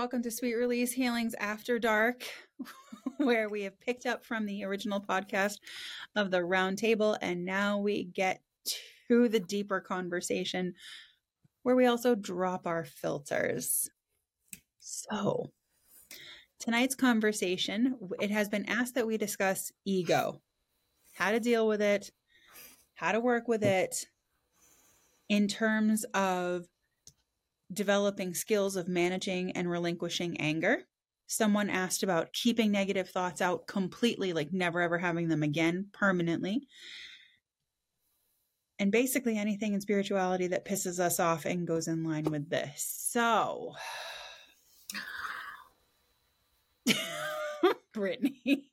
welcome to Sweet Release Healings After Dark, where we have picked up from the original podcast of the round table, and now we get to the deeper conversation where we also drop our filters. So, tonight's conversation, it has been asked that we discuss ego, how to deal with it, how to work with it in terms of developing skills of managing and relinquishing anger. Someone asked about keeping negative thoughts out completely, like never ever having them again permanently. And basically anything in spirituality that pisses us off and goes in line with this. So, Brittany.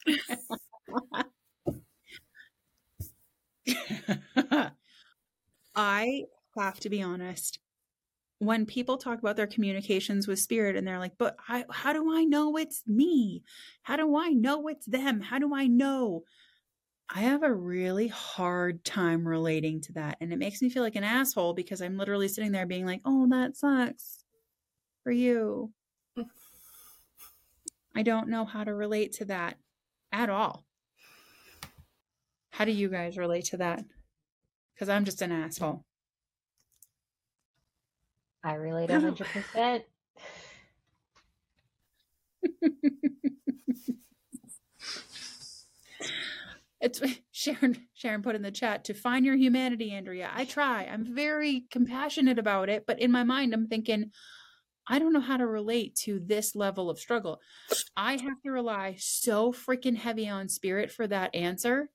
I have to be honest when people talk about their communications with spirit and they're like, but I, how do I know it's me? How do I know it's them? How do I know? I have a really hard time relating to that. And it makes me feel like an asshole because I'm literally sitting there being like, oh, that sucks for you. I don't know how to relate to that at all. How do you guys relate to that? Because I'm just an asshole. I relate a hundred percent. It's Sharon. Sharon put in the chat to find your humanity, Andrea. I try. I'm very compassionate about it, but in my mind, I'm thinking, I don't know how to relate to this level of struggle. I have to rely so freaking heavy on spirit for that answer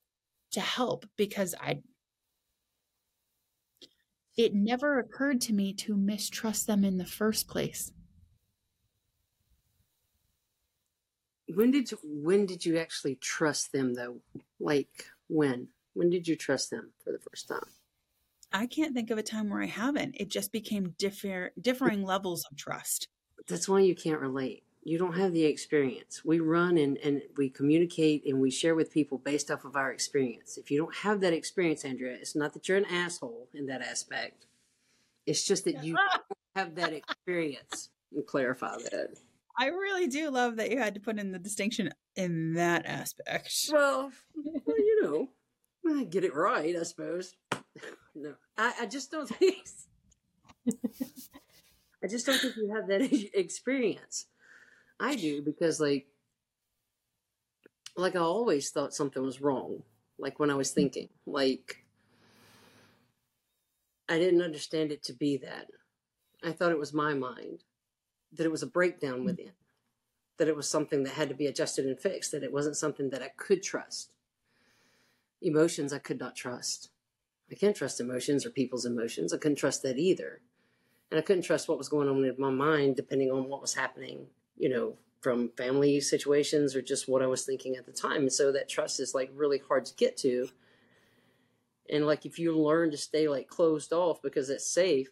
to help because I it never occurred to me to mistrust them in the first place. When did you, when did you actually trust them though? Like when? When did you trust them for the first time? I can't think of a time where I haven't. It just became differ, differing levels of trust. That's why you can't relate. You don't have the experience. We run and, and we communicate and we share with people based off of our experience. If you don't have that experience, Andrea, it's not that you're an asshole in that aspect. It's just that you have that experience. And clarify that. I really do love that you had to put in the distinction in that aspect. Well, well you know, I get it right, I suppose. no, I, I just don't think. I just don't think you have that experience. I do because, like, like I always thought something was wrong. Like when I was thinking, like I didn't understand it to be that. I thought it was my mind, that it was a breakdown mm. within, that it was something that had to be adjusted and fixed, that it wasn't something that I could trust. Emotions I could not trust. I can't trust emotions or people's emotions. I couldn't trust that either. And I couldn't trust what was going on in my mind depending on what was happening, you know, from family situations or just what I was thinking at the time. And so that trust is like really hard to get to and like if you learn to stay like closed off because it's safe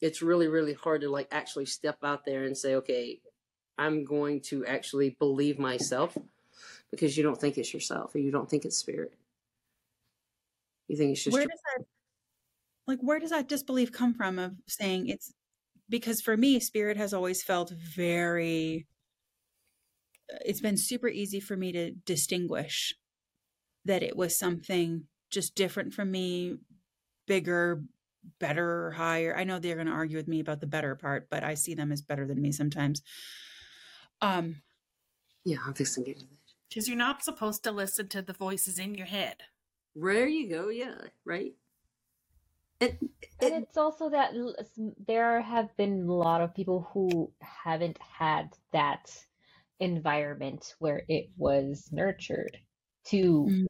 it's really really hard to like actually step out there and say okay i'm going to actually believe myself because you don't think it's yourself or you don't think it's spirit you think it's just where does that like where does that disbelief come from of saying it's because for me spirit has always felt very it's been super easy for me to distinguish that it was something just different from me, bigger, better, higher. I know they're going to argue with me about the better part, but I see them as better than me sometimes. Um, yeah, I'm fixing to do that. Because you're not supposed to listen to the voices in your head. There you go. Yeah, right. It, it, and it's also that there have been a lot of people who haven't had that environment where it was nurtured to mm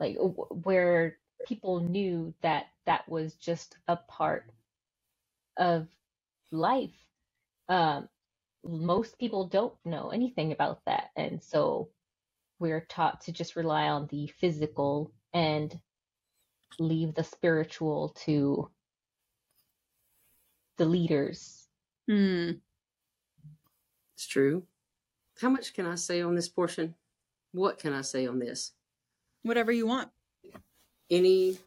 like where people knew that that was just a part of life. Um, most people don't know anything about that, and so we're taught to just rely on the physical and leave the spiritual to the leaders. Hmm. It's true. How much can I say on this portion? What can I say on this? whatever you want. Any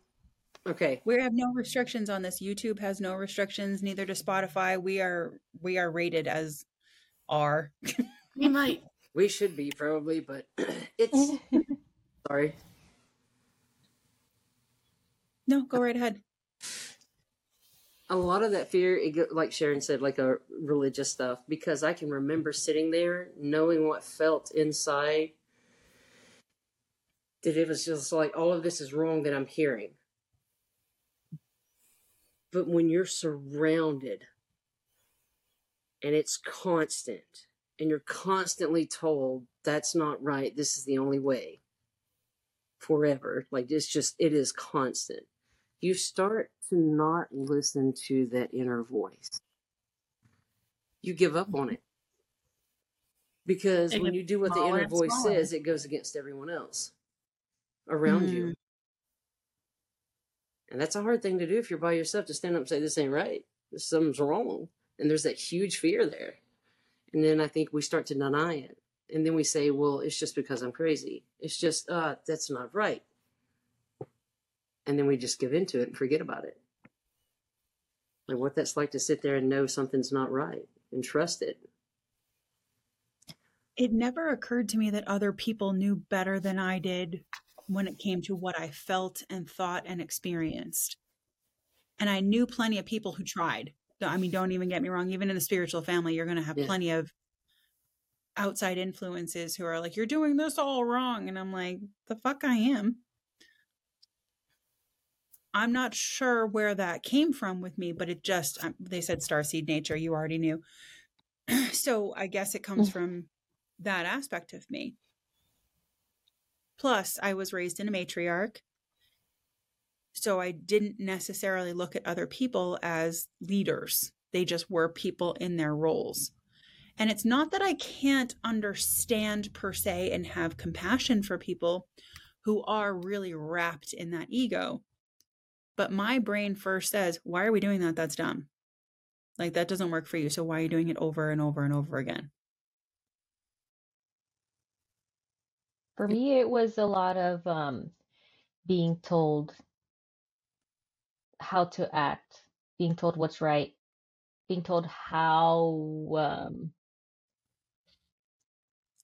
okay. We have no restrictions on this. YouTube has no restrictions, neither does Spotify. We are we are rated as are. We might. We should be probably, but it's sorry. No, go right ahead. A lot of that fear, like Sharon said, like a religious stuff, because I can remember sitting there knowing what felt inside. That it was just like all of this is wrong that I'm hearing. But when you're surrounded and it's constant and you're constantly told that's not right, this is the only way forever, like it's just, it is constant. You start to not listen to that inner voice. You give up on it. Because when you do what the inner voice smaller. says, it goes against everyone else around you. And that's a hard thing to do if you're by yourself to stand up and say, This ain't right. This something's wrong. And there's that huge fear there. And then I think we start to deny it. And then we say, Well, it's just because I'm crazy. It's just, uh, that's not right. And then we just give into it and forget about it. Like what that's like to sit there and know something's not right and trust it. It never occurred to me that other people knew better than I did when it came to what I felt and thought and experienced. And I knew plenty of people who tried. I mean, don't even get me wrong, even in the spiritual family, you're going to have Yeah. plenty of outside influences who are like, you're doing this all wrong. And I'm like, the fuck I am. I'm not sure where that came from with me, but it just, um, they said starseed nature, you already knew. so I guess it comes Mm. from that aspect of me. Plus, I was raised in a matriarch. So I didn't necessarily look at other people as leaders. They just were people in their roles. And it's not that I can't understand per se and have compassion for people who are really wrapped in that ego. But my brain first says, Why are we doing that? That's dumb. Like, that doesn't work for you. So why are you doing it over and over and over again? For me, it was a lot of um, being told how to act, being told what's right, being told how, um,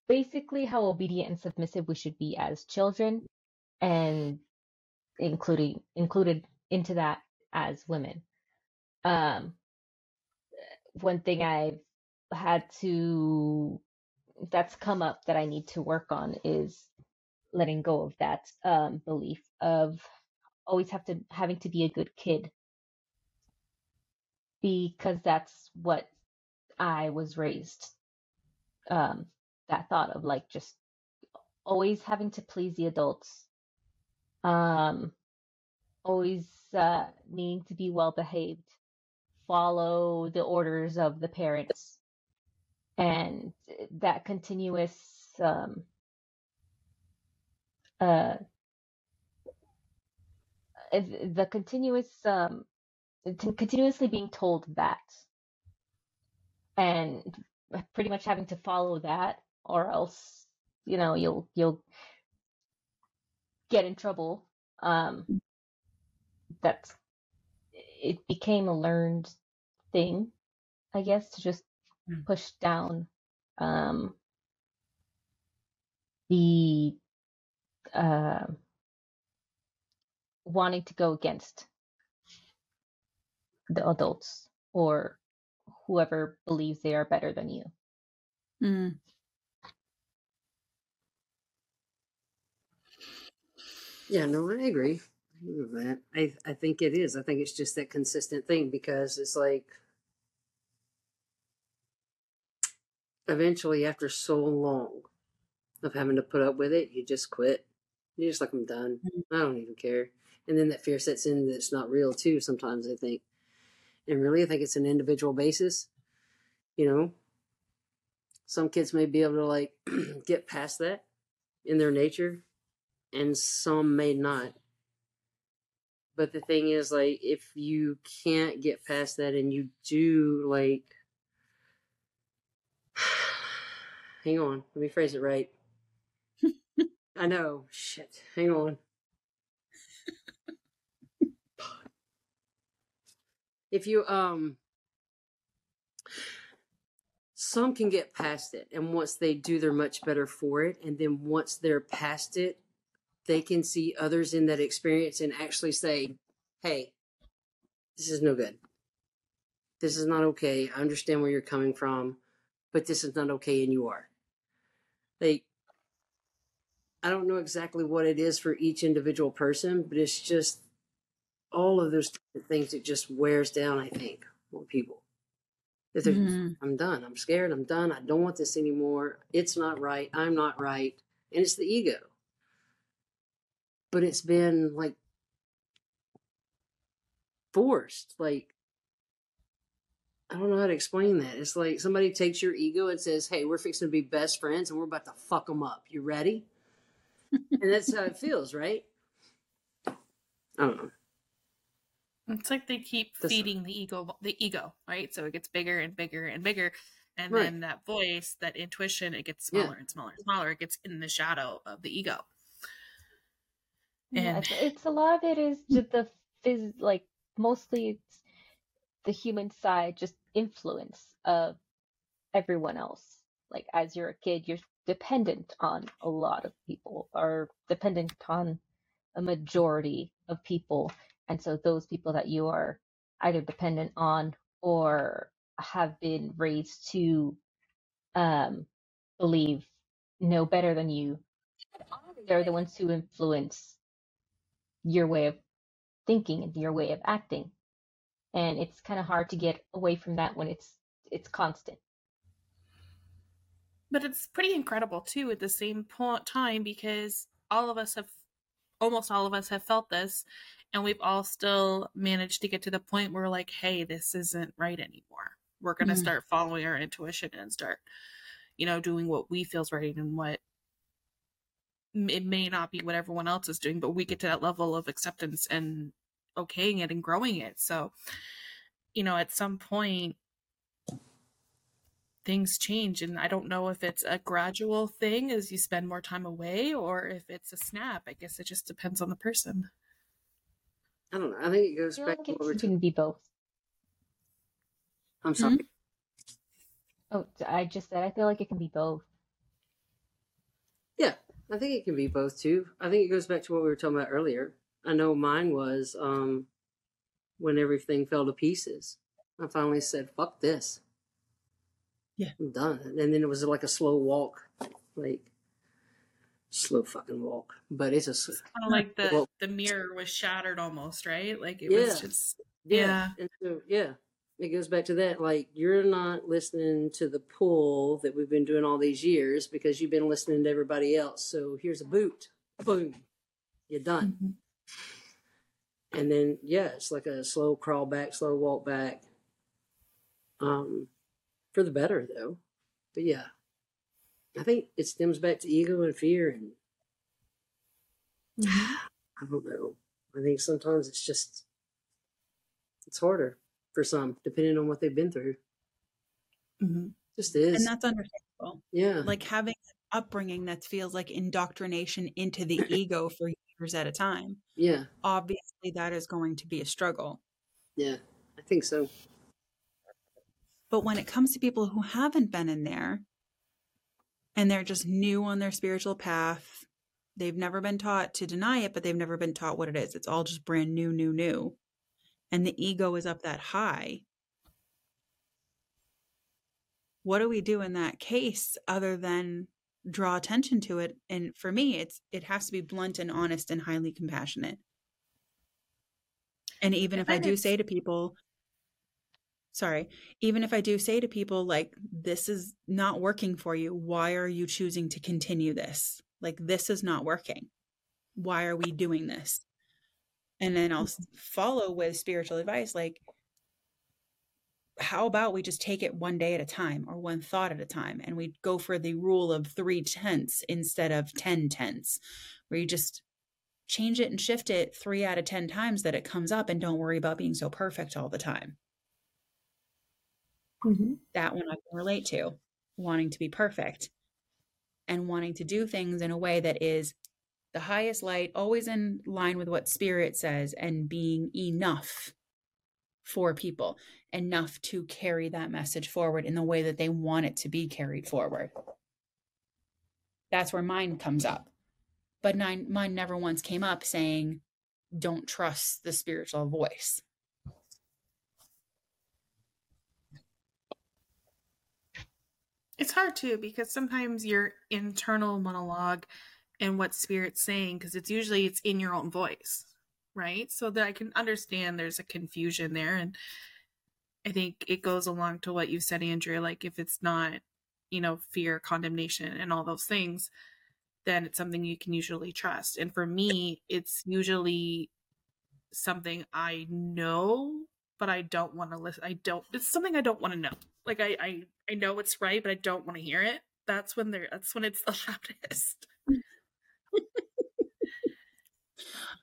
basically how obedient and submissive we should be as children, and including included into that as women. Um, one thing I've had to that's come up that I need to work on is letting go of that um, belief of always have to having to be a good kid because that's what I was raised. Um, that thought of like just always having to please the adults, um, always uh, needing to be well behaved, follow the orders of the parents, and that continuous um, uh, the continuous um, continuously being told that and pretty much having to follow that or else you know you'll you'll get in trouble um that's it became a learned thing i guess to just Mm. push down um the uh wanting to go against the adults or whoever believes they are better than you Mm. Yeah, no, I agree. I that. I I think it is. I think it's just that consistent thing because it's like eventually after so long of having to put up with it, you just quit. You're just like I'm done. Mm-hmm. I don't even care. And then that fear sets in that it's not real too sometimes I think. And really I think it's an individual basis. You know, some kids may be able to like get past that in their nature and some may not. But the thing is, like, if you can't get past that and you do, like, hang on, let me phrase it right. I know, shit, hang on. if you, um, some can get past it and once they do they're much better for it and then once they're past it they can see others in that experience and actually say hey this is no good this is not okay i understand where you're coming from but this is not okay and you are they i don't know exactly what it is for each individual person but it's just all of those things it just wears down i think on people that they're Mhm. I'm done. I'm scared. I'm done. I don't want this anymore. It's not right. I'm not right. And it's the ego. But it's been like forced. Like, I don't know how to explain that. It's like somebody takes your ego and says, Hey, we're fixing to be best friends and we're about to fuck them up. You ready? and that's how it feels, right? I don't know. It's like they keep This- feeding the ego, the ego, right? So it gets bigger and bigger and bigger, and Right. then that voice, that intuition, it gets Yeah. smaller and smaller and smaller. It gets in the shadow of the ego. Yeah, it's, it's a lot of it is just the phys like mostly it's the human side, just influence of everyone else. Like as you're a kid, you're dependent on a lot of people, or dependent on a majority of people, and so those people that you are either dependent on or have been raised to um, believe know better than you, they're the ones who influence your way of thinking and your way of acting. And it's kind of hard to get away from that when it's it's constant. But it's pretty incredible too at the same point time because all of us have almost all of us have felt this and we've all still managed to get to the point where we're like hey this isn't right anymore. We're going to Mm. start following our intuition and start you know doing what we feels right and what it may not be what everyone else is doing but we get to that level of acceptance and okaying it and growing it. So you know at some point things change and i don't know if it's a gradual thing as you spend more time away or if it's a snap. I guess it just depends on the person. I don't know. I think it goes I feel back like to it what we're can be both. I'm sorry. Mm-hmm. oh i just said i feel like it can be both. Yeah, I think it can be both too. I think it goes back to what we were talking about earlier. I know mine was um, when everything fell to pieces. I finally said, "Fuck this." Yeah. I'm done. And then it was like a slow walk, like slow fucking walk. But it's a s- kind of like the Well- the mirror was shattered almost right like it Yeah. was just yeah. Yeah. So yeah, it goes back to that. Like you're not listening to the pull that we've been doing all these years because you've been listening to everybody else. So here's a boot. Boom. You're done. Mhm. and then yeah it's like a slow crawl back slow walk back um for the better though but yeah i think it stems back to ego and fear and i don't know i think sometimes it's just it's harder for some depending on what they've been through Mhm. just is and that's understandable. yeah Like having an upbringing that feels like indoctrination into the ego for years at a time. yeah Obviously, that is going to be a struggle. yeah i think so But when it comes to people who haven't been in there and they're just new on their spiritual path, they've never been taught to deny it, but they've never been taught what it is. It's all just brand new, new, new. And the ego is up that high. What do we do in that case other than draw attention to it? And for me, it's it has to be blunt and honest and highly compassionate. And even if I do say to people, sorry, even if I do say to people, like, this is not working for you, why are you choosing to continue this? Like, this is not working. Why are we doing this? And then I'll mm-hmm. follow with spiritual advice, like, how about we just take it one day at a time or one thought at a time? And we go for the rule of three tenths instead of 10 tenths, where you just change it and shift it three out of 10 times that it comes up and don't worry about being so perfect all the time. Mm-hmm. That one I can relate to, wanting to be perfect and wanting to do things in a way that is the highest light, always in line with what spirit says, and being enough for people enough to carry that message forward in the way that they want it to be carried forward. That's where mine comes up. But mine, mine never once came up saying, don't trust the spiritual voice. It's hard too because sometimes your internal monologue and what spirit's saying because it's usually it's in your own voice, right? So that I can understand there's a confusion there and I think it goes along to what you said Andrea like if it's not, you know, fear, condemnation and all those things, then it's something you can usually trust. And for me, it's usually something I know but I don't want to listen. I don't. It's something I don't want to know. Like I, I, I know it's right, but I don't want to hear it. That's when they're. That's when it's the loudest.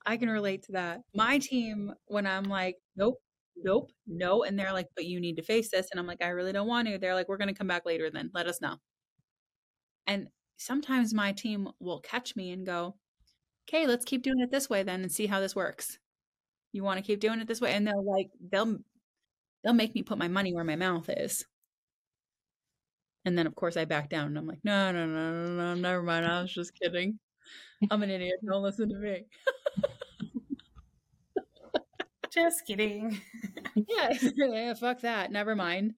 I can relate to that. My team, when I'm like, nope, nope, no, and they're like, but you need to face this, and I'm like, I really don't want to. They're like, we're gonna come back later. Then let us know. And sometimes my team will catch me and go, okay, let's keep doing it this way then, and see how this works you want to keep doing it this way and they'll like they'll they'll make me put my money where my mouth is and then of course i back down and i'm like no no no no no never mind i was just kidding i'm an idiot don't listen to me just kidding yeah, yeah fuck that never mind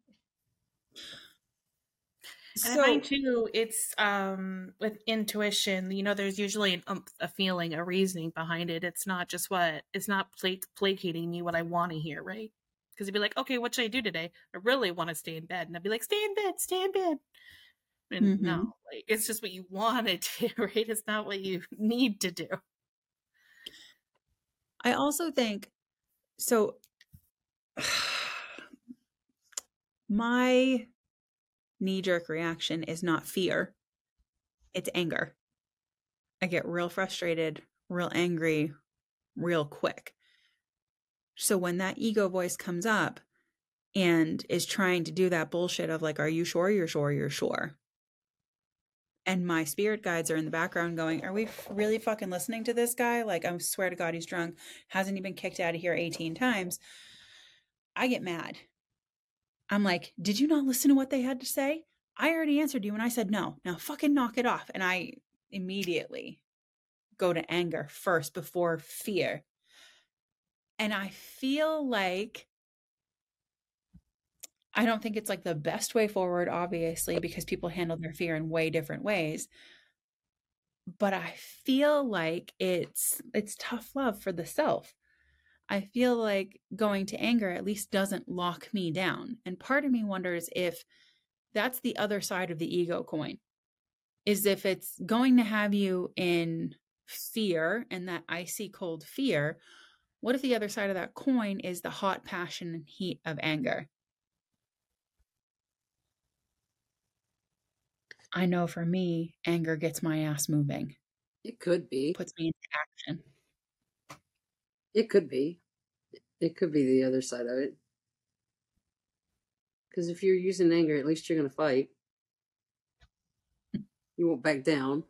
so, I find too, it's um with intuition. You know, there's usually an a feeling, a reasoning behind it. It's not just what it's not pla- placating me what I want to hear, right? Because you'd be like, okay, what should I do today? I really want to stay in bed, and I'd be like, stay in bed, stay in bed. And mm-hmm. no, like it's just what you want to do, right? It's not what you need to do. I also think so. My knee jerk reaction is not fear, it's anger. I get real frustrated, real angry, real quick. So when that ego voice comes up and is trying to do that bullshit of like, are you sure you're sure you're sure? And my spirit guides are in the background going, Are we really fucking listening to this guy? Like, I swear to God, he's drunk. Hasn't he been kicked out of here 18 times? I get mad I'm like, did you not listen to what they had to say? I already answered you and I said no. Now fucking knock it off. And I immediately go to anger first before fear. And I feel like I don't think it's like the best way forward, obviously, because people handle their fear in way different ways. But I feel like it's it's tough love for the self. I feel like going to anger at least doesn't lock me down. And part of me wonders if that's the other side of the ego coin. Is if it's going to have you in fear and that icy cold fear, what if the other side of that coin is the hot passion and heat of anger? I know for me, anger gets my ass moving. It could be. Puts me into action. It could be. It could be the other side of it. Because if you're using anger, at least you're going to fight. You won't back down.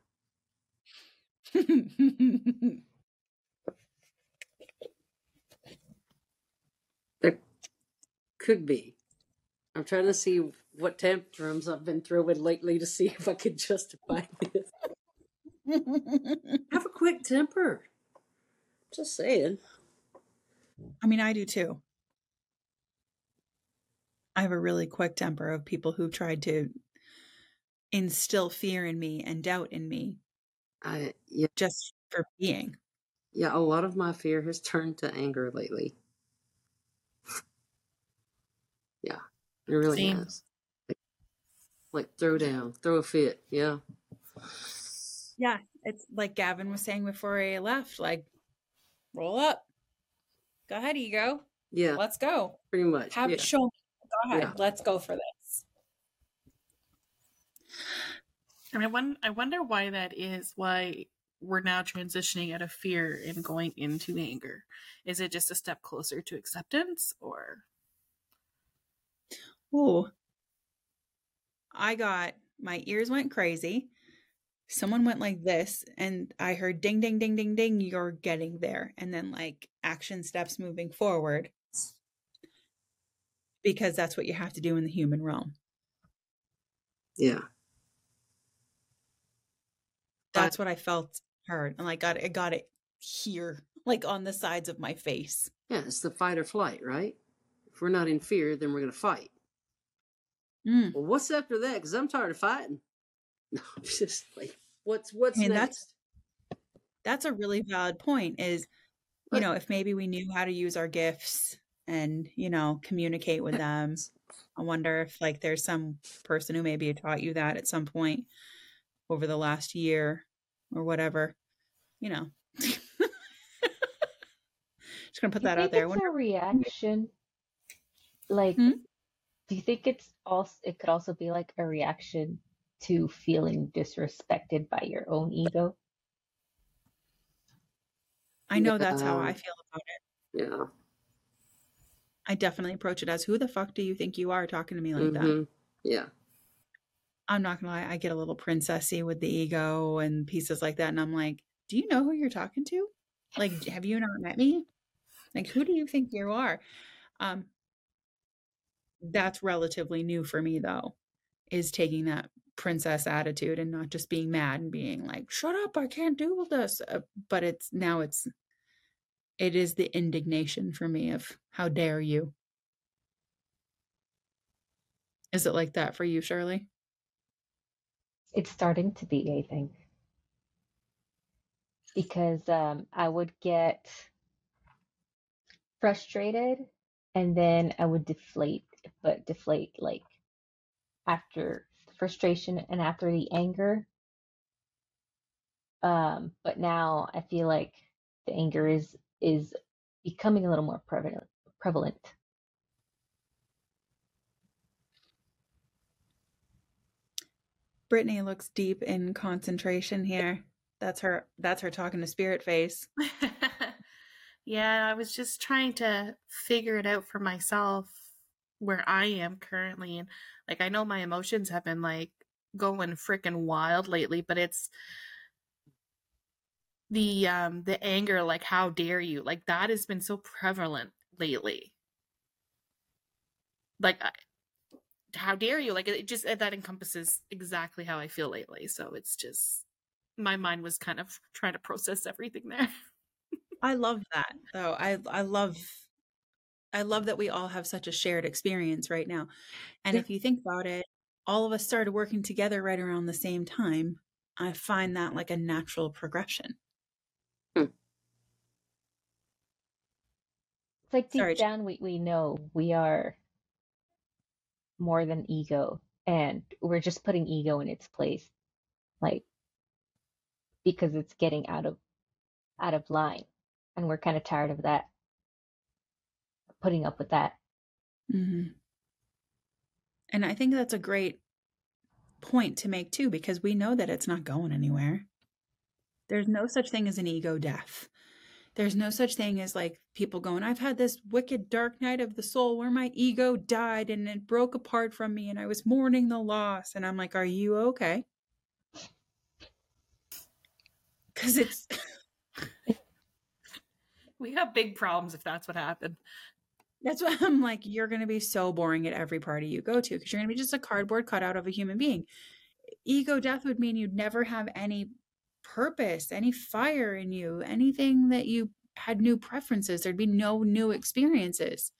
there could be. I'm trying to see what tantrums I've been throwing lately to see if I could justify this. Have a quick temper. Just saying. I mean, I do too. I have a really quick temper of people who've tried to instill fear in me and doubt in me. I yeah. just for being. Yeah, a lot of my fear has turned to anger lately. Yeah, it really Same. has. Like, like throw down, throw a fit. Yeah. Yeah, it's like Gavin was saying before he left. Like, roll up, Go ahead, ego. Yeah. Let's go. Pretty much. Have yeah. it show me. Go ahead. Yeah. Let's go for this. And I wonder, I wonder why that is. Why we're now transitioning out of fear and going into anger. Is it just a step closer to acceptance, or? Oh, I got my ears went crazy someone went like this and I heard ding, ding, ding, ding, ding, you're getting there. And then like action steps moving forward. because that's what you have to do in the human realm. Yeah. That's what I felt heard. And like got it, I got it here, like on the sides of my face. Yeah, it's the fight or flight, right? If we're not in fear, then we're going to fight. Mm. Well, what's after that? Because I'm tired of fighting. No, I'm just like, what's what's I mean, next? that's that's a really valid point. Is you But- know if maybe we knew how to use our gifts and you know communicate with them. I wonder if like there's some person who maybe taught you that at some point over the last year or whatever. You know. Just gonna put you that out there. I It's wonder a reaction. Like, Hmm? Do you think it's also it could also be like a reaction to feeling disrespected by your own ego? I know that's how I feel about it. Yeah. I definitely approach it as who the fuck do you think you are talking to me like that? Mhm. Yeah. I'm not gonna lie, I get a little princessy with the ego and pieces like that, and I'm like, do you know who you're talking to? Like, have you not met me? Like, who do you think you are? Um, that's relatively new for me though, is taking that princess attitude and not just being mad and being like, shut up, I can't do this. Uh, but it's now it's it is the indignation for me of how dare you. Is it like that for you, Shirley? It's starting to be, I think. Because um, I would get frustrated and then I would deflate, but deflate like after the frustration and after the anger. Um, but now I feel like the anger is is becoming a little more prevalent prevalent. Brittany looks deep in concentration here. That's her that's her talking to spirit face. yeah, I was just trying to figure it out for myself where I am currently. And like, I know my emotions have been like going freaking wild lately, but it's the um the anger like how dare you like that has been so prevalent lately like I, how dare you like it just that encompasses exactly how i feel lately so it's just my mind was kind of trying to process everything there I love that though. I I love I love that we all have such a shared experience right now. And Yeah. if you think about it, all of us started working together right around the same time. I find that like a natural progression. Hmm. It's like deep Sorry, down we, we know we are more than ego and we're just putting ego in its place. Like because it's getting out of out of line. And we're kind of tired of that. Putting up with that. hmm And I think that's a great point to make too, because we know that it's not going anywhere. There's no such thing as an ego death. There's no such thing as like people going, I've had this wicked dark night of the soul where my ego died and it broke apart from me and I was mourning the loss. And I'm like, Are you okay? Because it's we have big problems if that's what happened That's why I'm like, you're going to be so boring at every party you go to because you're going to be just a cardboard cutout of a human being. Ego death would mean you'd never have any purpose, any fire in you, anything that you had new preferences. There'd be no new experiences.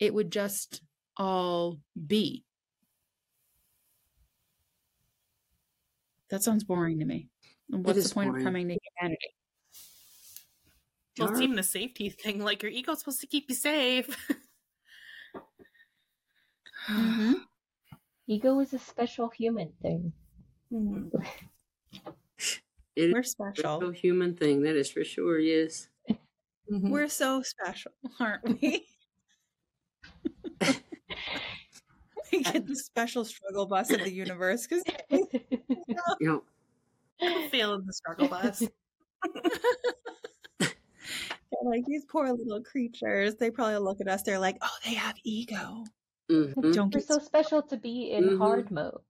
It would just all be. That sounds boring to me. What's the point boring. of coming to humanity? Well Dark. it's even a safety thing like your ego's supposed to keep you safe Mhm. Ego is a special human thing. Mhm. It We're is a special. human thing. That is for sure. Yes. Mhm. We're so special, aren't we? we get the special struggle bus of the universe because You know, I'm feeling the struggle bus like these poor little creatures. They probably look at us. They're like, "Oh, they have ego." mhm, Don't We're get. so special to be in Mhm. hard mode.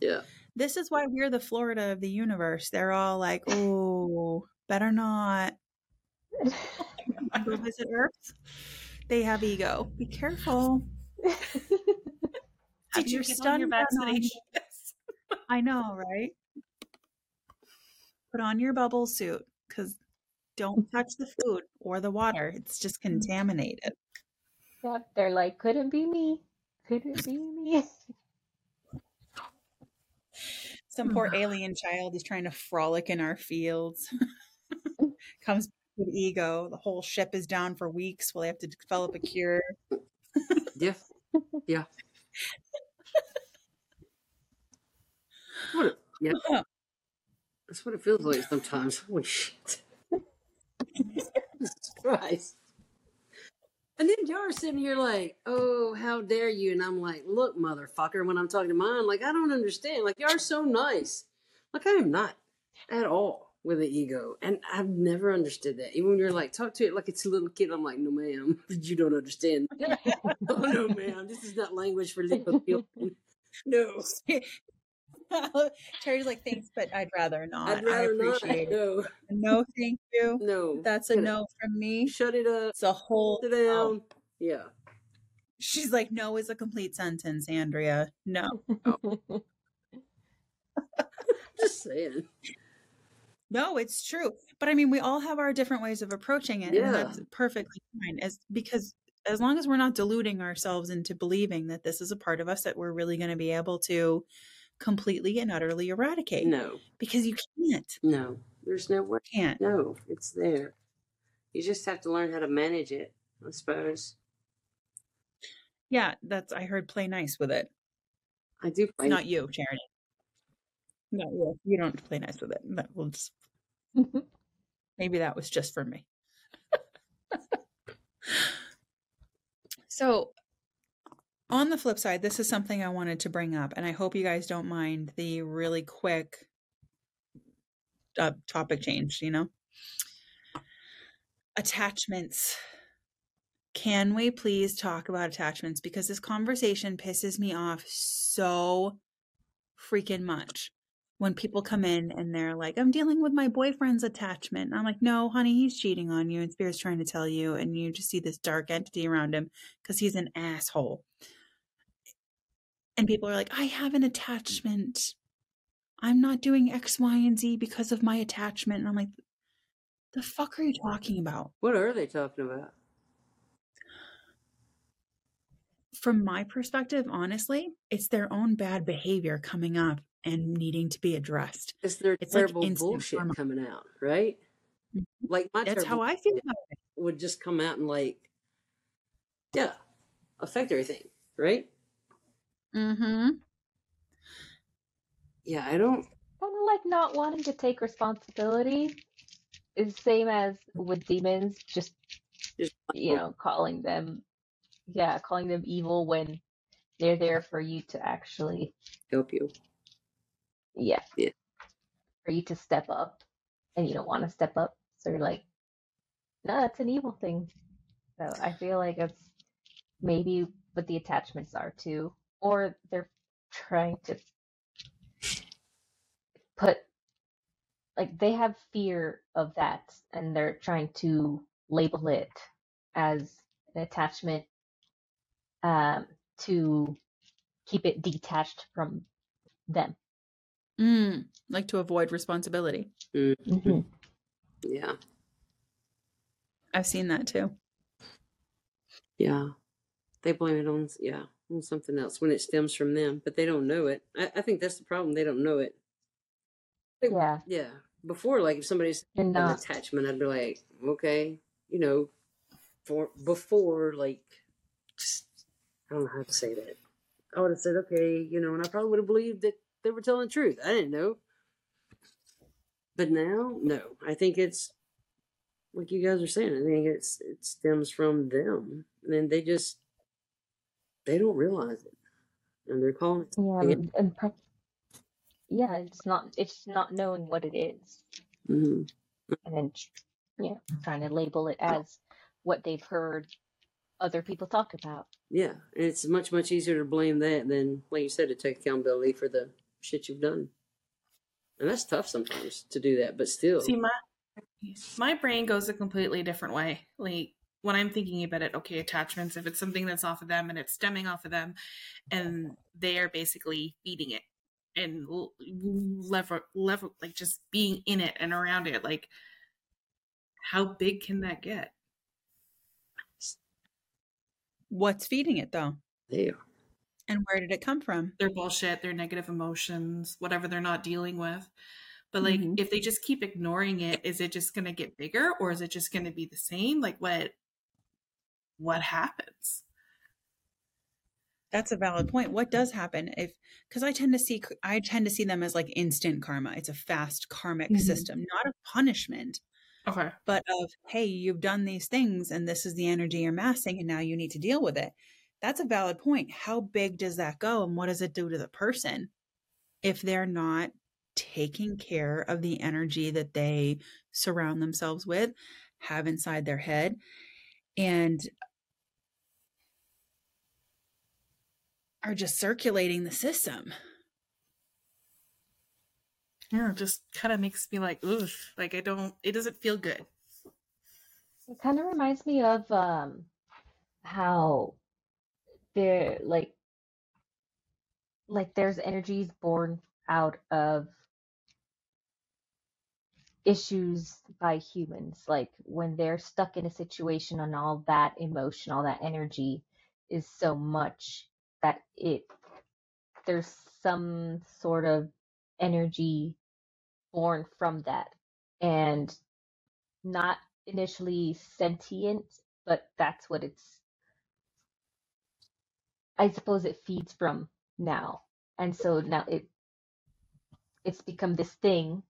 yeah. This is why we're the Florida of the universe. They're all like, "Oh, better not go visit Earth." They have ego. Be careful. Did you get on your vaccination? I know, right? Put on your bubble suit because don't touch the food or the water. It's just mm-hmm. contaminated. Yeah, they're like, couldn't be me. Couldn't be me. Some poor alien child is trying to frolic in our fields. Comes with ego. The whole ship is down for weeks. We'll have to develop a cure. Yeah. Yeah. What a, yeah. That's what it feels like sometimes. Holy shit. Christ. And then y'all are sitting here like, oh, how dare you? And I'm like, look, motherfucker, when I'm talking to mine, like, I don't understand. Like, y'all are so nice. Like, I am not at all with an ego. And I've never understood that. Even when you're like, talk to it like it's a little kid, I'm like, no, ma'am, you don't understand. oh, no, ma'am, this is not language for little people. No. Terry's like, thanks, but I'd rather not. I'd rather I appreciate not. it. No. No, thank you. No. That's a no from me. Shut it up. It's a whole Sit no. down. Yeah. She's like, no is a complete sentence, Andrea. No. Just saying. No, it's true. But I mean, we all have our different ways of approaching it. And that's perfectly fine. As because as long as we're not deluding ourselves into believing that this is a part of us that we're really going to be able to completely and utterly eradicate. No. Because you can't. No. There's no way. Can't. No. It's there. You just have to learn how to manage it, I suppose. Yeah, that's I heard play nice with it. I do play. Not you, Charity. No, you. You don't play nice with it. That will just maybe that was just for me. so on the flip side, this is something I wanted to bring up, and I hope you guys don't mind the really quick uh, topic change, you know? Attachments. Can we please talk about attachments? Because this conversation pisses me off so freaking much when people come in and they're like, I'm dealing with my boyfriend's attachment. And I'm like, no, honey, he's cheating on you. And Spirit's trying to tell you. And you just see this dark entity around him because he's an asshole. And people are like, I have an attachment. I'm not doing X, Y, and Z because of my attachment. And I'm like, the fuck are you talking about? What are they talking about? From my perspective, honestly, it's their own bad behavior coming up and needing to be addressed. It's their It's like terrible instant bullshit karma. coming out, right? Mhm. Like my That's how I feel about it. would just come out and like, yeah, affect everything, right? Mm-hmm. Yeah, I don't. kind of like not wanting to take responsibility is same as with demons just Just you know calling them yeah calling them evil when they're there for you to actually help you. yeah Yeah. for you to step up and you don't want to step up so you're like no that's an evil thing so i feel like it's maybe what the attachments are too or they're trying to put like they have fear of that and they're trying to label it as an attachment um to keep it detached from them Mm, like to avoid responsibility. mm-hmm. Yeah, I've seen that too. yeah. They blame it on yeah on something else when it stems from them, but they don't know it. I, I think that's the problem. They don't know it. yeah Yeah. Before, like if somebody's an attachment, I'd be like, okay, you know, for before, like, just I don't know how to say that. I would have said, okay, you know, and I probably would have believed that they were telling the truth. I didn't know, but now, no. I think it's like you guys are saying. I think it's it stems from them, and then they just they don't realize it, and they're calling it. yeah Yeah. and, and pro- yeah it's not it's not knowing what it is Mhm. and then yeah trying to label it as what they've heard other people talk about Yeah, and it's much much easier to blame that than, like you said, to take accountability for the shit you've done. And that's tough sometimes to do that, but still, See, my my brain goes a completely different way. Like when I'm thinking about it, okay, attachments, if it's something that's off of them and it's stemming off of them and they are basically feeding it and lever, lever, like just being in it and around it, like how big can that get? What's feeding it though? There. And where did it come from? Their bullshit, their negative emotions, whatever they're not dealing with. But like mm-hmm. if they just keep ignoring it, is it just gonna get bigger or is it just gonna be the same? Like what what happens? That's a valid point. What does happen if because I tend to see I tend to see them as like instant karma. It's a fast karmic mm-hmm. system, not a punishment. Okay. But of, hey, you've done these things and this is the energy you're massing and now you need to deal with it. That's a valid point. How big does that go and what does it do to the person if they're not taking care of the energy that they surround themselves with, have inside their head? And are just circulating the system yeah, it just kind of makes me like, oof, like I don't, it doesn't feel good. It kind of reminds me of um how there like like there's energies born out of issues by humans like when they're stuck in a situation and all that emotion all that energy is so much that it there's some sort of energy born from that and not initially sentient, but that's what it's, I suppose it feeds from now. And so now it, it's become this thing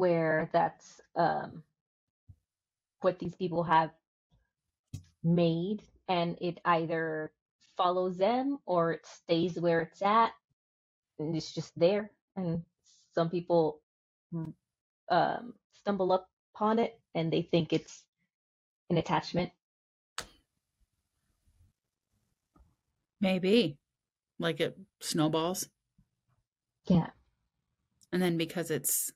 where that's um, what these people have made and it either follows them or it stays where it's at and it's just there and some people um, stumble upon it and they think it's an attachment. Maybe. Like it snowballs. Yeah. And then because it's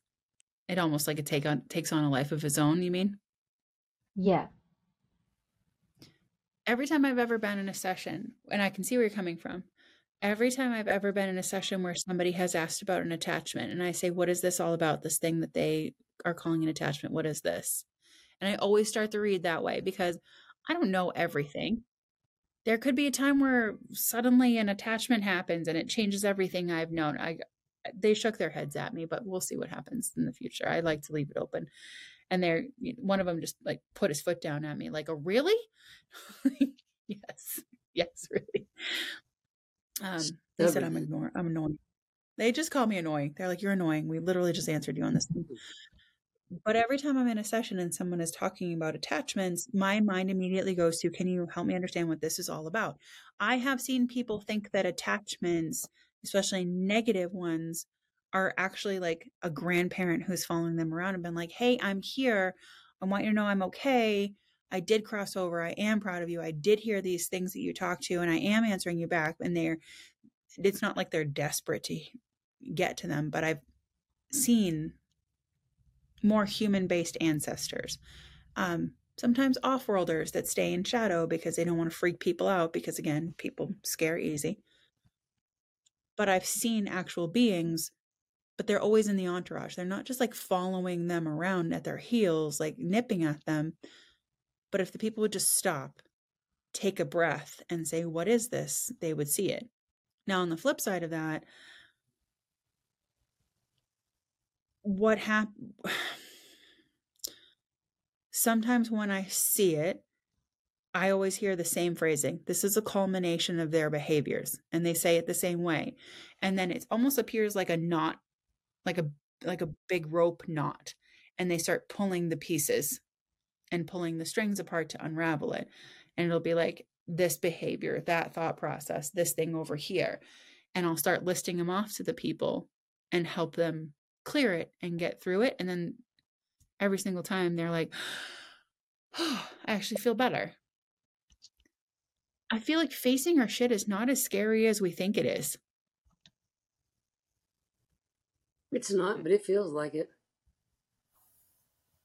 it almost like it take on takes on a life of its own, you mean? Yeah. Every time I've ever been in a session, and I can see where you're coming from, every time I've ever been in a session where somebody has asked about an attachment and I say, What is this all about? This thing that they are calling an attachment, what is this? And I always start the read that way because I don't know everything. There could be a time where suddenly an attachment happens and it changes everything I've known. I they shook their heads at me, but we'll see what happens in the future. I like to leave it open. And they're one of them just like put his foot down at me, like, "A really?" yes, yes, really. Um, they said I'm ignoring. I'm annoying. They just call me annoying. They're like, "You're annoying." We literally just answered you on this. But every time I'm in a session and someone is talking about attachments, my mind immediately goes to, "Can you help me understand what this is all about?" I have seen people think that attachments, especially negative ones, are actually like a grandparent who's following them around and been like, "Hey, I'm here. I want you to know I'm okay. I did cross over. I am proud of you. I did hear these things that you talked to, and I am answering you back. And they're, it's not like they're desperate to get to them, but I've seen more human based ancestors. Um, sometimes off worlders that stay in shadow because they don't want to freak people out, because again, people scare easy. But I've seen actual beings, but they're always in the entourage. They're not just like following them around at their heels, like nipping at them. But if the people would just stop, take a breath, and say, What is this? they would see it. Now, on the flip side of that, what happened? Sometimes when I see it, I always hear the same phrasing. This is a culmination of their behaviors. And they say it the same way. And then it almost appears like a knot, like a like a big rope knot. And they start pulling the pieces and pulling the strings apart to unravel it. And it'll be like this behavior, that thought process, this thing over here. And I'll start listing them off to the people and help them clear it and get through it. And then every single time they're like, oh, I actually feel better. I feel like facing our shit is not as scary as we think it is. It's not, but it feels like it.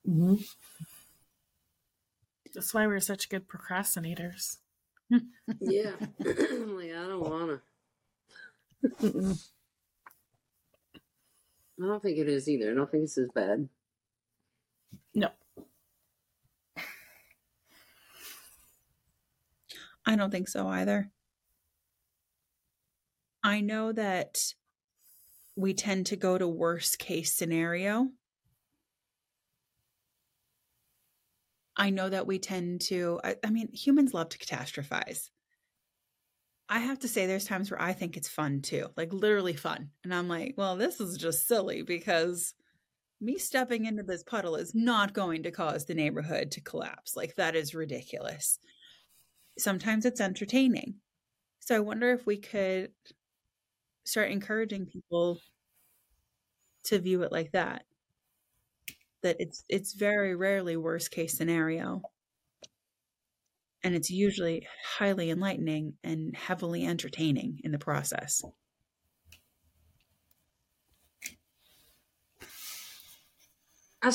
Mm-hmm. That's why we're such good procrastinators. Yeah. I'm like, I don't want to. I don't think it is either. I don't think it's as bad. No. I don't think so either. I know that we tend to go to worst case scenario. I know that we tend to, I, I, mean, humans love to catastrophize. I have to say, there's times where I think it's fun too, like literally fun. And I'm like, well, this is just silly because me stepping into this puddle is not going to cause the neighborhood to collapse. Like, that is ridiculous. Sometimes it's entertaining. So I wonder if we could start encouraging people to view it like that that it's it's very rarely worst case scenario and it's usually highly enlightening and heavily entertaining in the process I,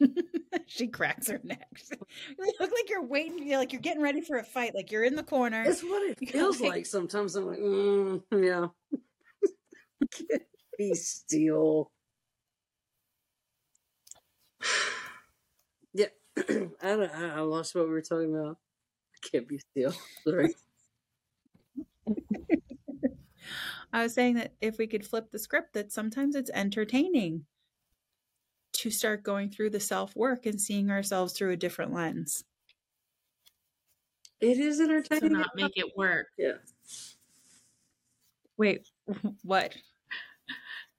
she cracks her neck. You look like you're waiting. You're like you're getting ready for a fight. Like you're in the corner. It's what it feels like, like. Sometimes I'm like, mm, yeah. Can't be still. yeah, I, don't, I lost what we were talking about. I can't be still. Sorry. I was saying that if we could flip the script, that sometimes it's entertaining to start going through the self work and seeing ourselves through a different lens. It is entertaining. To not make it work. Yeah. Wait, what?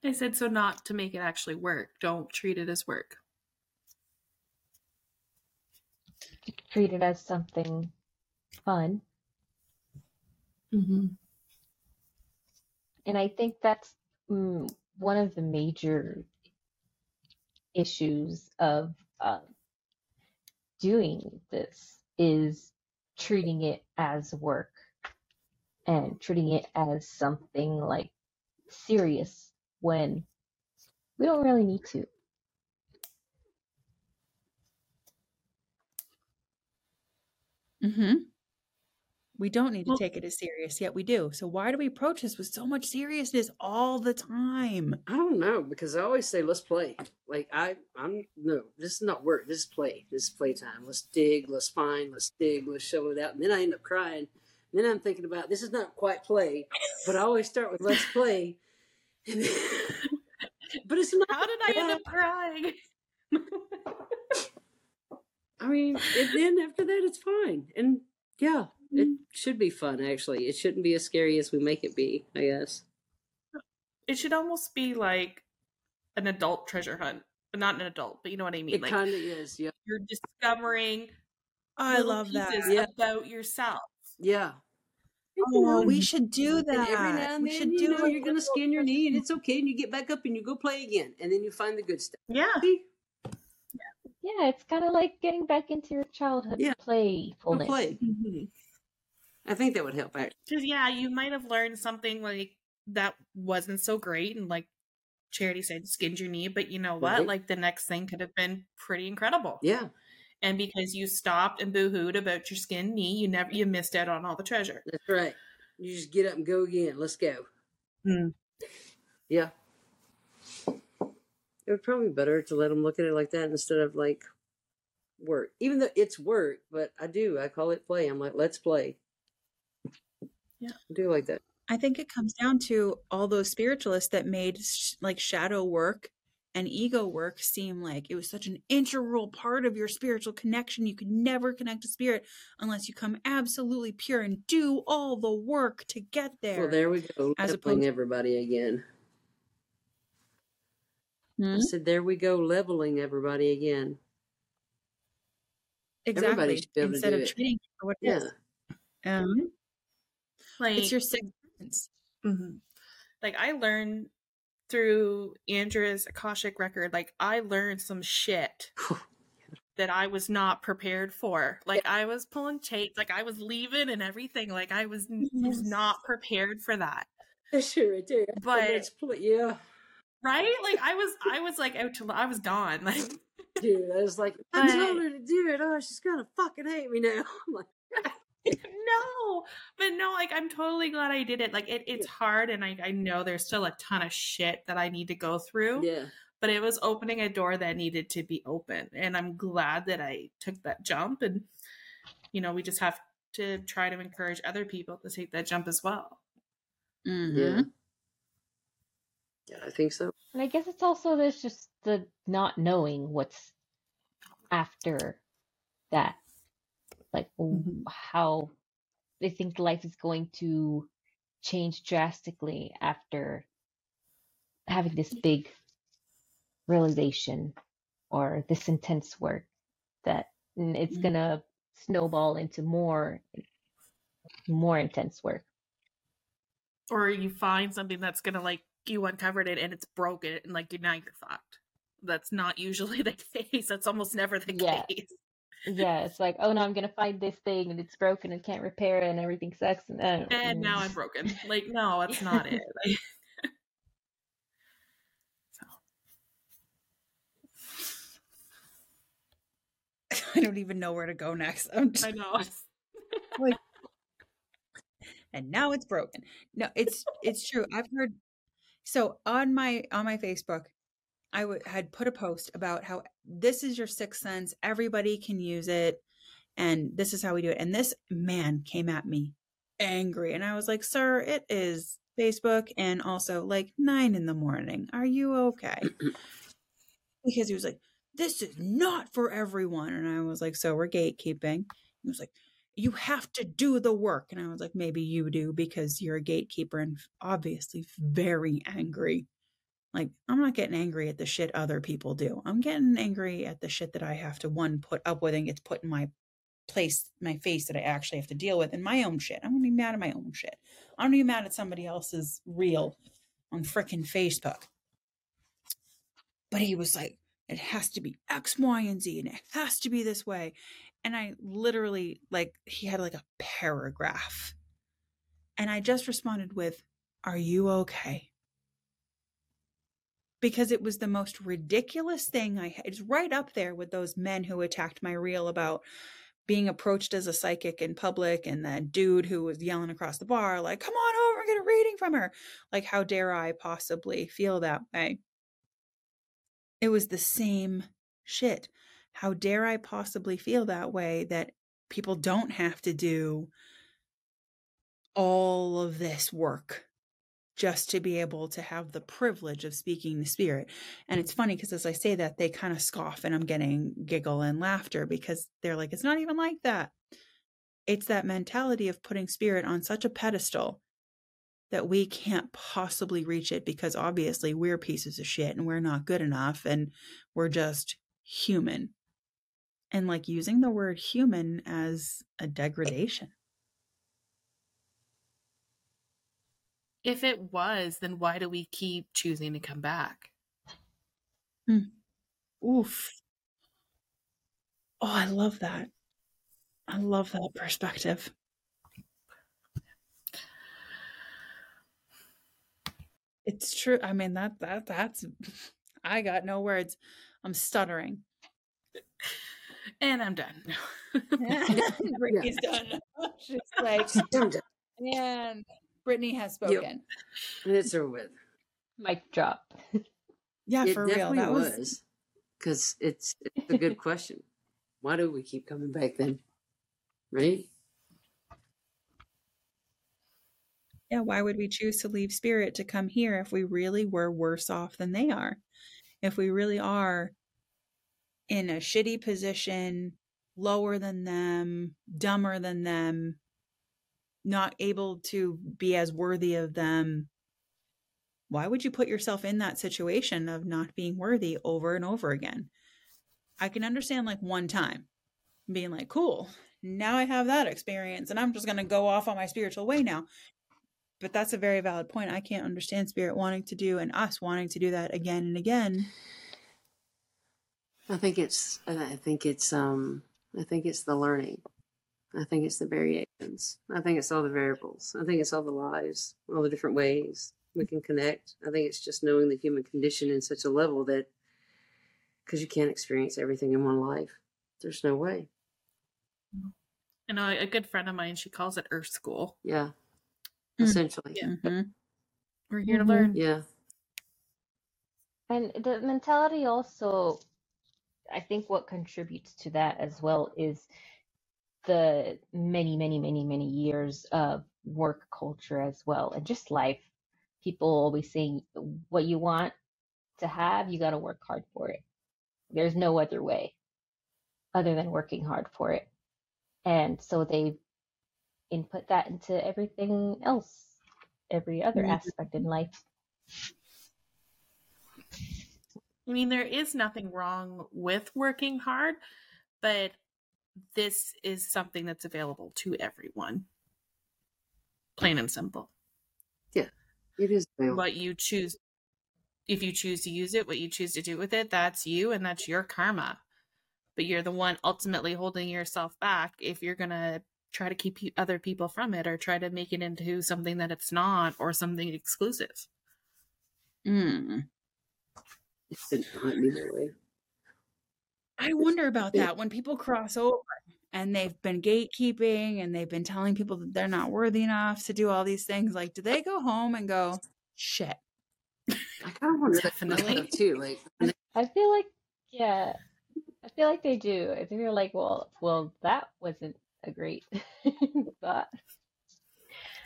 I said so not to make it actually work. Don't treat it as work. Treat it as something fun. Mm-hmm. And I think that's mm, one of the major issues of uh, doing this is treating it as work and treating it as something like serious when we don't really need to. Mm-hmm. We don't need to well, take it as serious, yet we do. So why do we approach this with so much seriousness all the time? I don't know because I always say let's play. Like I, I'm no, this is not work. This is play. This is playtime. Let's dig. Let's find. Let's dig. Let's show it out. And then I end up crying. And then I'm thinking about this is not quite play, but I always start with let's play. Then, but it's not. How did I end up crying? I mean, and then after that, it's fine. And yeah, it should be fun, actually. It shouldn't be as scary as we make it be, I guess. It should almost be like an adult treasure hunt, but not an adult, but you know what I mean. It like, kind of is, yeah. You're discovering I love that. Yeah. about yourself. Yeah. Oh, we should do that. And every now and we then, should you do know, it. you're going to skin your knee and it's okay. And you get back up and you go play again. And then you find the good stuff. Yeah. See? Yeah, it's kind of like getting back into your childhood Yeah. playfulness. Play. Mm-hmm. I think that would help, actually. Because yeah, you might have learned something like that wasn't so great, and like Charity said, skinned your knee. But you know what? Right. Like the next thing could have been pretty incredible. Yeah, And because you stopped and boohooed about your skinned knee, you never you missed out on all the treasure. that's right. You just get up and go again. Let's go. Mm. Yeah. It would probably be better to let them look at it like that instead of like work. Even though it's work, but I do. I call it play. I'm like, let's play. Yeah. I do like that. I think it comes down to all those spiritualists that made sh- like shadow work and ego work seem like it was such an integral part of your spiritual connection. You could never connect to spirit unless you come absolutely pure and do all the work to get there. Well, there we go. As Leveling opposed- everybody again. Hmm? I said, there we go, leveling everybody again. Exactly. Everybody should be able to Instead of it. treating for what Yeah. is. Um, Like it's your sixth sense. Mhm. Like I learned through Andrea's Akashic record, like I learned some shit that I was not prepared for. Like I was pulling chains, like I was leaving and everything. Like I was, was not prepared for that. That's sure there. But-. Yeah. right? Like I was, I was like out to, I was gone. Like, dude, I was like, I told her to do it. Oh, she's gonna fucking hate me now. I'm like, no, but no, like I'm totally glad I did it. Like it, it's hard, and I, I know there's still a ton of shit that I need to go through. yeah, But it was opening a door that needed to be open, and I'm glad that I took that jump. And you know, we just have to try to encourage other people to take that jump as well. Mm-hmm. yeah, yeah. I think so. And I guess it's also there's just the not knowing what's after that. Like Mhm. how they think life is going to change drastically after having this big realization or this intense work that it's Mhm. gonna snowball into more more intense work. Or you find something that's gonna like you uncovered it and it's broken, and like now you're fucked. That's not usually the case. That's almost never the Yeah. case. Yeah, it's like, oh no, I'm gonna find this thing and it's broken and can't repair it and everything sucks and, uh, And now mm. I'm broken. Like, no, that's not it. Like, so. I don't even know where to go next. I'm just, I know. and now it's broken. No, it's it's true. I've heard so on my on my Facebook, I w- had put a post about how this is your sixth sense. Everybody can use it, and this is how we do it. And this man came at me angry, and I was like, "Sir, it is Facebook, and also like nine in the morning. Are you okay?" because he was like, "This is not for everyone," and I was like, "So we're gatekeeping." He was like, "You have to do the work," and I was like, "Maybe you do because you're a gatekeeper and obviously very angry." Like, I'm not getting angry at the shit other people do. I'm getting angry at the shit that I have to one put up with and gets put in my place, my face that I actually have to deal with, and my own shit. I'm gonna be mad at my own shit. I'm gonna be mad at somebody else's reel on um, frickin' Facebook. But he was like, it has to be X, Y, and Z, and it has to be this way. And I literally, like, he had like a paragraph. And I just responded with, Are you okay? Because it was the most ridiculous thing I It's right up there with those men who attacked my reel about being approached as a psychic in public and that dude who was yelling across the bar, like, come on over, and get a reading from her. Like, how dare I possibly feel that way? It was the same shit. How dare I possibly feel that way that people don't have to do all of this work just to be able to have the privilege of speaking the spirit. And it's funny because as I say that, they kind of scoff and I'm getting giggle and laughter because they're like, it's not even like that. It's that mentality of putting spirit on such a pedestal that we can't possibly reach it because obviously we're pieces of shit and we're not good enough and we're just human. And like using the word human as a degradation. If it was, then why do we keep choosing to come back? Hmm. Oof. Oh, I love that. I love that perspective. It's true. I mean that that that's I got no words. I'm stuttering. And I'm done. Brittany's done. She's like, Dum dum. and Brittany has spoken. And it's over with. Mic drop. Yeah, it for real. definitely That was, was because it's it's a good question. Why do we keep coming back then? Right? yeah. Why would we choose to leave spirit to come here if we really were worse off than they are? If we really are in a shitty position, lower than them, dumber than them, not able to be as worthy of them, why would you put yourself in that situation of not being worthy over and over again? I can understand like one time being like, cool, now I have that experience and I'm just going to go off on my spiritual way now. But that's a very valid point. I can't understand spirit wanting to do and us wanting to do that again and again. I think it's I think it's um I think it's the learning. I think it's the variations. I think it's all the variables. I think it's all the lives, all the different ways. we can connect. I think it's just knowing the human condition in such a level that because you can't experience everything in one life. There's no way. I know a good friend of mine, she calls it Earth School. Yeah. Mm. Essentially. Yeah. Mhm. We're here Mhm. to learn. Yeah. And the mentality also, I think what contributes to that as well is the many, many, many, many years of work culture as well, and just life. People always saying what you want to have, you got to work hard for it. There's no other way other than working hard for it. And so they input that into everything else, every other Mhm. aspect in life. I mean, there is nothing wrong with working hard, but this is something that's available to everyone. Plain and simple. Yeah, it is. real. What you choose, if you choose to use it, what you choose to do with it, that's you and that's your karma. But you're the one ultimately holding yourself back if you're going to try to keep other people from it or try to make it into something that it's not or something exclusive. Mm. It should not be that way. I wonder about that when people cross over and they've been gatekeeping and they've been telling people that they're not worthy enough to do all these things. Like, do they go home and go, shit? I kind of wonder that Definitely. myself, too. Like, I feel like, yeah, I feel like they do. I think they're like, well, well, that wasn't a great thought.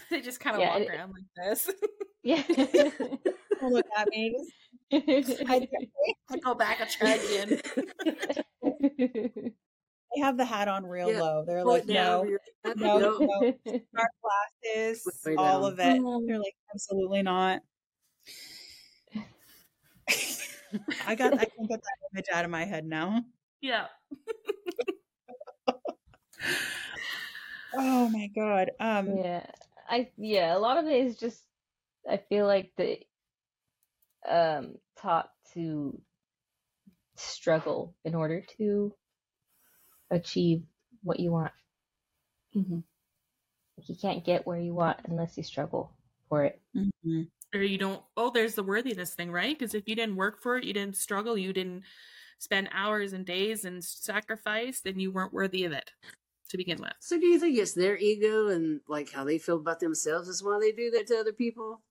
They just kind of Yeah, walk it- around like this. Yeah. Look at me. I, I go back a chug in. they have the hat on real Yeah. low. They're Well, like, no, no, no. no, dark glasses, Way all down. of it. They're like, absolutely not. I got, I can get that image out of my head now. Yeah. Oh my god. Um, Yeah, I yeah, a lot of it is just I feel like the um taught to struggle in order to achieve what you want. Mhm. You can't get where you want unless you struggle for it. mhm. Or you don't, oh, there's the worthiness thing, right? Because if you didn't work for it, you didn't struggle, you didn't spend hours and days and sacrifice, then you weren't worthy of it to begin with. So do you think it's their ego and like how they feel about themselves is why they do that to other people?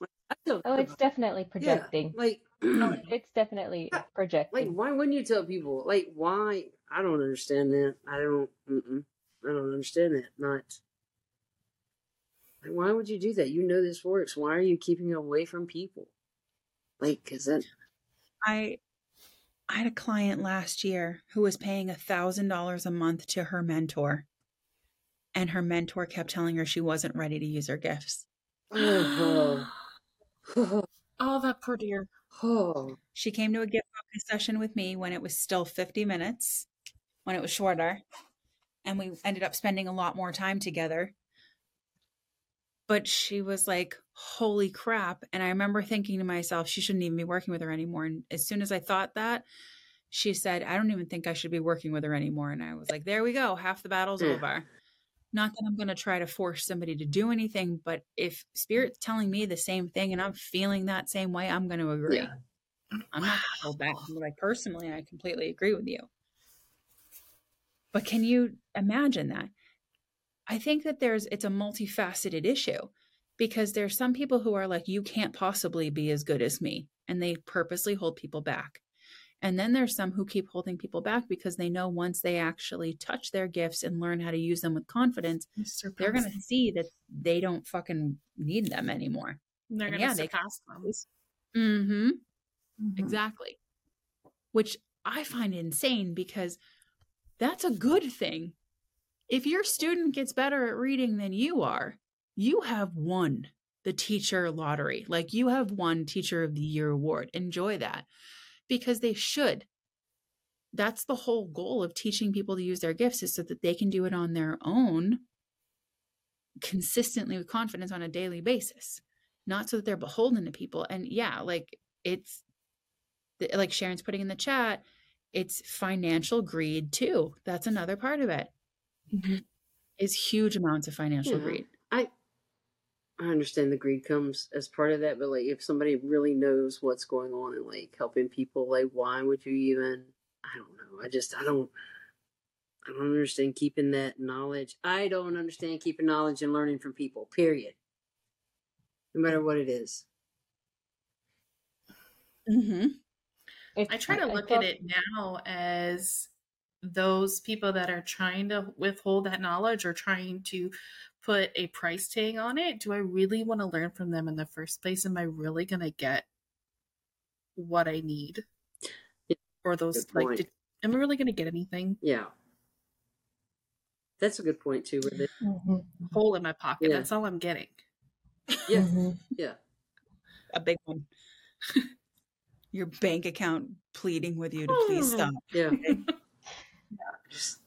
Like, Oh, it's definitely projecting. like Oh, it's definitely like projecting. Like, why wouldn't you tell people like why? I don't understand that. I don't. Mm-mm, I don't understand that. Not. Like, why would you do that? You know this works. Why are you keeping it away from people? Like, cause that. I I had a client last year who was paying a thousand dollars a month to her mentor. And her mentor kept telling her she wasn't ready to use her gifts. Oh, oh, that poor dear. oh. She came to a gift focus session with me when it was still 50 minutes, when it was shorter. And we ended up spending a lot more time together. But she was like, holy crap. And I remember thinking to myself, she shouldn't even be working with her anymore. And as soon as I thought that, she said, I don't even think I should be working with her anymore. And I was like, there we go. Half the battle's Yeah. over. Not that I'm going to try to force somebody to do anything, but if spirit's telling me the same thing and I'm feeling that same way, I'm going to agree. Yeah. I'm not going to hold back. Like personally, I completely agree with you. But can you imagine that? I think that there's it's a multifaceted issue because there's some people who are like you can't possibly be as good as me and they purposely hold people back. And then there's some who keep holding people back because they know once they actually touch their gifts and learn how to use them with confidence, they're going to see that they don't fucking need them anymore. They're going to yeah, they- surpass them. Mhm. Mhm. Exactly. Which I find insane because that's a good thing. If your student gets better at reading than you are, you have won the teacher lottery. Like you have won Teacher of the Year award. Enjoy that because they should. That's the whole goal of teaching people to use their gifts is so that they can do it on their own consistently with confidence on a daily basis, not so that they're beholden to people. And yeah, like it's like Sharon's putting in the chat, it's financial greed too. That's another part of it. Mhm. Is huge amounts of financial Yeah. greed. I I understand the greed comes as part of that, but like if somebody really knows what's going on and like helping people, like why would you even? I don't know. I just I don't. I don't understand keeping that knowledge. I don't understand keeping knowledge and learning from people. Period. No matter what it is. Mm-hmm. I try to look at it now as those people that are trying to withhold that knowledge or trying to put a price tag on it. Do I really want to learn from them in the first place? Am I really going to get what I need? Yeah, or those like, did, am I really going to get anything? Yeah. That's a good point too. With it, mm-hmm. hole in my pocket. Yeah. That's all I'm getting. Yeah, mm-hmm. yeah, a big one. Your bank account pleading with you to please stop. Yeah. Just,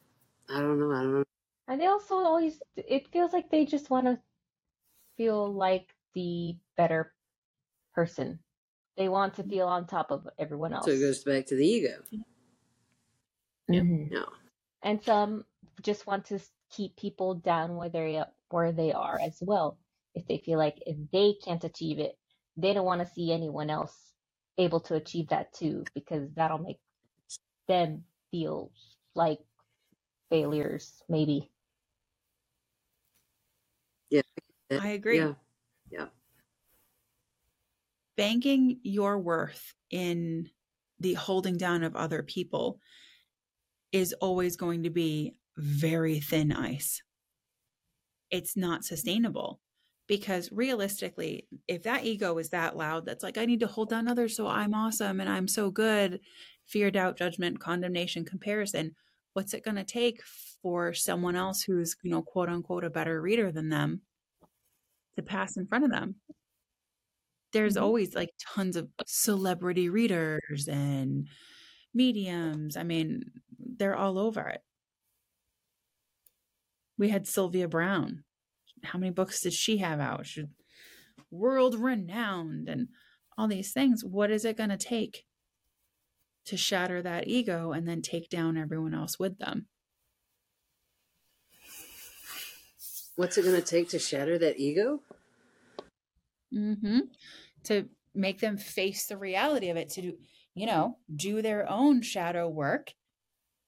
I don't know. I don't know. And they also always, it feels like they just want to feel like the better person. They want to feel on top of everyone else. So it goes back to the ego. Mm-hmm. No. And some just want to keep people down where they where they are as well. If they feel like if they can't achieve it, they don't want to see anyone else able to achieve that too, because that'll make them feel like failures, maybe. Yeah. I agree. Yeah. Yeah. Banking your worth in the holding down of other people is always going to be very thin ice. It's not sustainable because realistically, if that ego is that loud, that's like, I need to hold down others so I'm awesome and I'm so good, fear, doubt, judgment, condemnation, comparison, what's it going to take for someone else who's, you know, quote unquote, a better reader than them to pass in front of them? There's mm-hmm. always like tons of celebrity readers and mediums. I mean, they're all over it. We had Sylvia Browne. How many books did she have out? She world renowned and all these things. What is it going to take to shatter that ego and then take down everyone else with them? What's it going to take to shatter that ego? Mm-hmm. To make them face the reality of it, to do, you know, do their own shadow work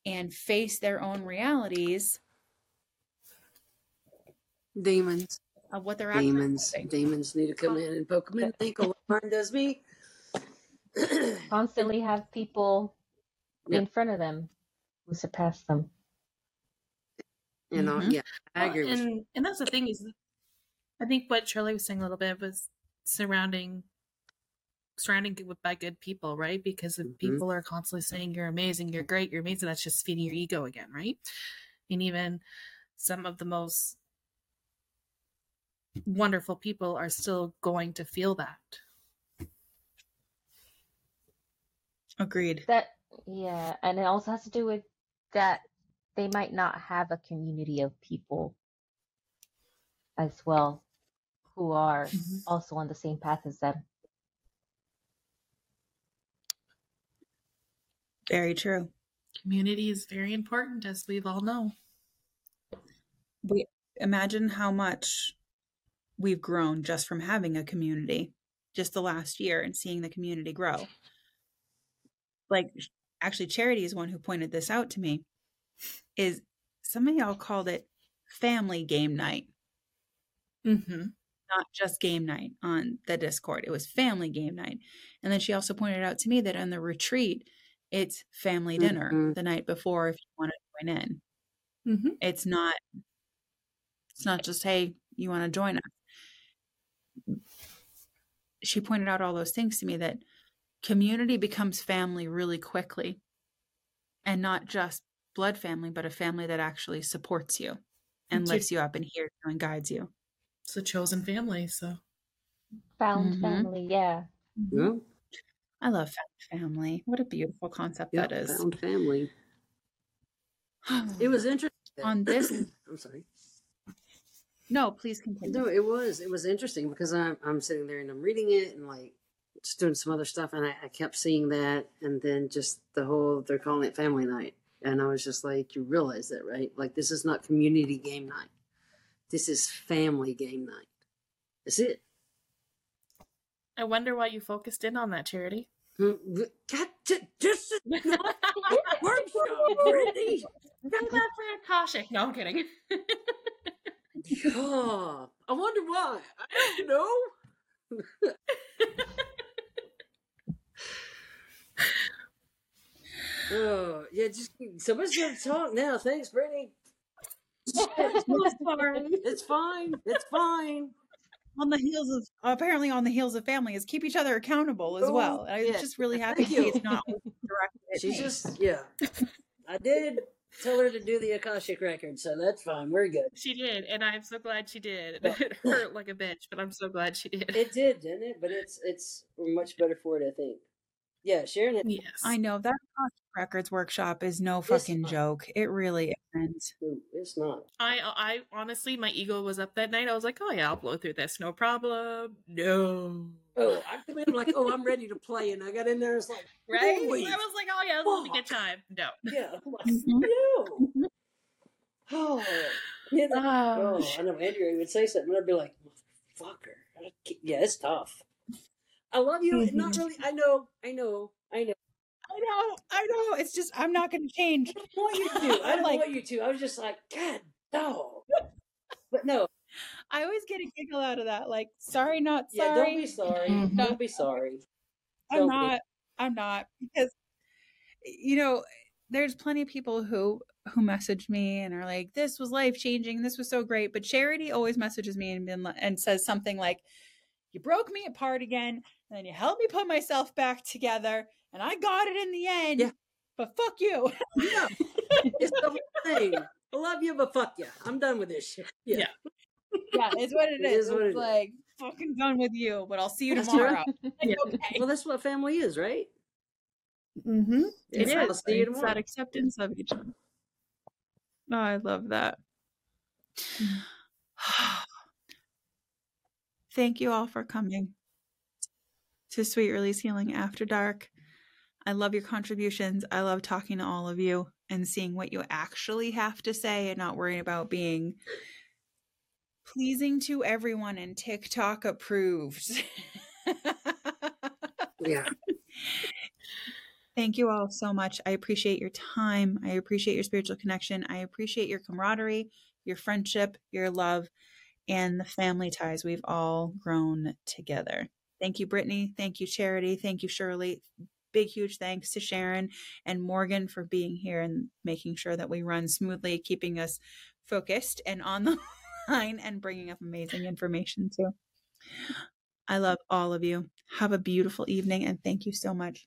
and face their own realities Demons. Of what they're demons. Demons need to come in and poke them in the ankle. Martin does me. Constantly have people yep. in front of them who surpass them. You know, mm-hmm. yeah, I agree. Well, and and that's the thing is, I think what Charlie was saying a little bit was surrounding surrounding with by good people, right? Because if mm-hmm. people are constantly saying you're amazing, you're great, you're amazing, that's just feeding your ego again, right? And even some of the most wonderful people are still going to feel that. Agreed. That yeah, and it also has to do with that they might not have a community of people as well who are mm-hmm. also on the same path as them. Very true. Community is very important, as we've all know. We imagine how much we've grown just from having a community just the last year and seeing the community grow. Like actually Charity is one who pointed this out to me is some of y'all called it family game night. Mm-hmm. Not just game night on the Discord. It was family game night. And then she also pointed out to me that on the retreat, it's family dinner mm-hmm. the night before if you want to join in. Mm-hmm. It's not it's not just, hey, you want to join us she pointed out all those things to me that community becomes family really quickly. And not just blood family but a family that actually supports you and it's lifts you up and hears you and guides you. It's a chosen family so. Found mm-hmm. family yeah. Yeah. I love found family. What a beautiful concept that is. found family. It was interesting. On this i'm sorry. No, please continue. No, it was it was interesting because I'm I'm sitting there and I'm reading it and like just doing some other stuff and I, I kept seeing that and then just the whole they're calling it family night and I was just like you realize that right like this is not community game night this is family game night That's it. I wonder why you focused in on that charity. Hmm, God, this is not workshop, Brittany. Got that for Akashic. No, I'm kidding. Oh, I wonder why. I don't know. oh, yeah, just somebody's gonna talk now. Thanks, Brittany. It's fine. It's fine. on the heels of apparently on the heels of family is keep each other accountable as Oh, well. I'm yeah. just really happy Thank to see it's not directed at She me. just, yeah. I did tell her to do the Akashic record, so that's fine. We're good. she did, and I'm so glad she did. It hurt like a bitch, but I'm so glad she did. It did, didn't it? But it's it's much better for it, I think. Yeah, Sharon. Had, yes. I know that Akashic Records workshop is no fucking joke. It really isn't. it's not. I I honestly my ego was up that night. I was like, oh yeah, I'll blow through this, no problem. No. Oh, I come in I'm like, oh, I'm ready to play, and I got in there. It's like, Right? Holy I was like, oh yeah, this will be a good fuck. time. No. yeah, I'm like, Mhm. no. Oh, yeah, that- Oh, oh, I know. Andrea would say something, and I'd be like, "Fucker." Yeah, it's tough. I love you. and Not really. I know. I know. I know. I know, I know. It's just I'm not going to change. I don't want you to. I don't Like- want you to. I was just like, God, no. But no. I always get a giggle out of that. Like, sorry, not sorry. Yeah, don't be sorry. Mhm. Don't be sorry. I'm Don't be. I'm not because you know there's plenty of people who who message me and are like, "This was life changing. This was so great." But Charity always messages me and been, and says something like, "You broke me apart again, and then you helped me put myself back together, and I got it in the end." Yeah. But fuck you. Yeah. it's the whole thing. I love you, but fuck you. I'm done with this shit. Yeah. Yeah. yeah, it's what it It is. is what it's it is. like fucking done with you, but I'll see you That's tomorrow. right. Like, okay. Well, that's what family is, right? Mm-hmm. It It's, is. see you It's that acceptance of each other. Oh, I love that. Thank you all for coming to Sweet Release Healing After Dark. I love your contributions. I love talking to all of you and seeing what you actually have to say and not worrying about being pleasing to everyone and TikTok approved. Yeah. Thank you all so much. I appreciate your time. I appreciate your spiritual connection. I appreciate your camaraderie, your friendship, your love, and the family ties we've all grown together. Thank you, Brittany. Thank you, Charity. Thank you, Shirley. Big, huge thanks to Sharon and Morgan for being here and making sure that we run smoothly, keeping us focused and on the line and bringing up amazing information too. I love all of you. Have a beautiful evening and thank you so much.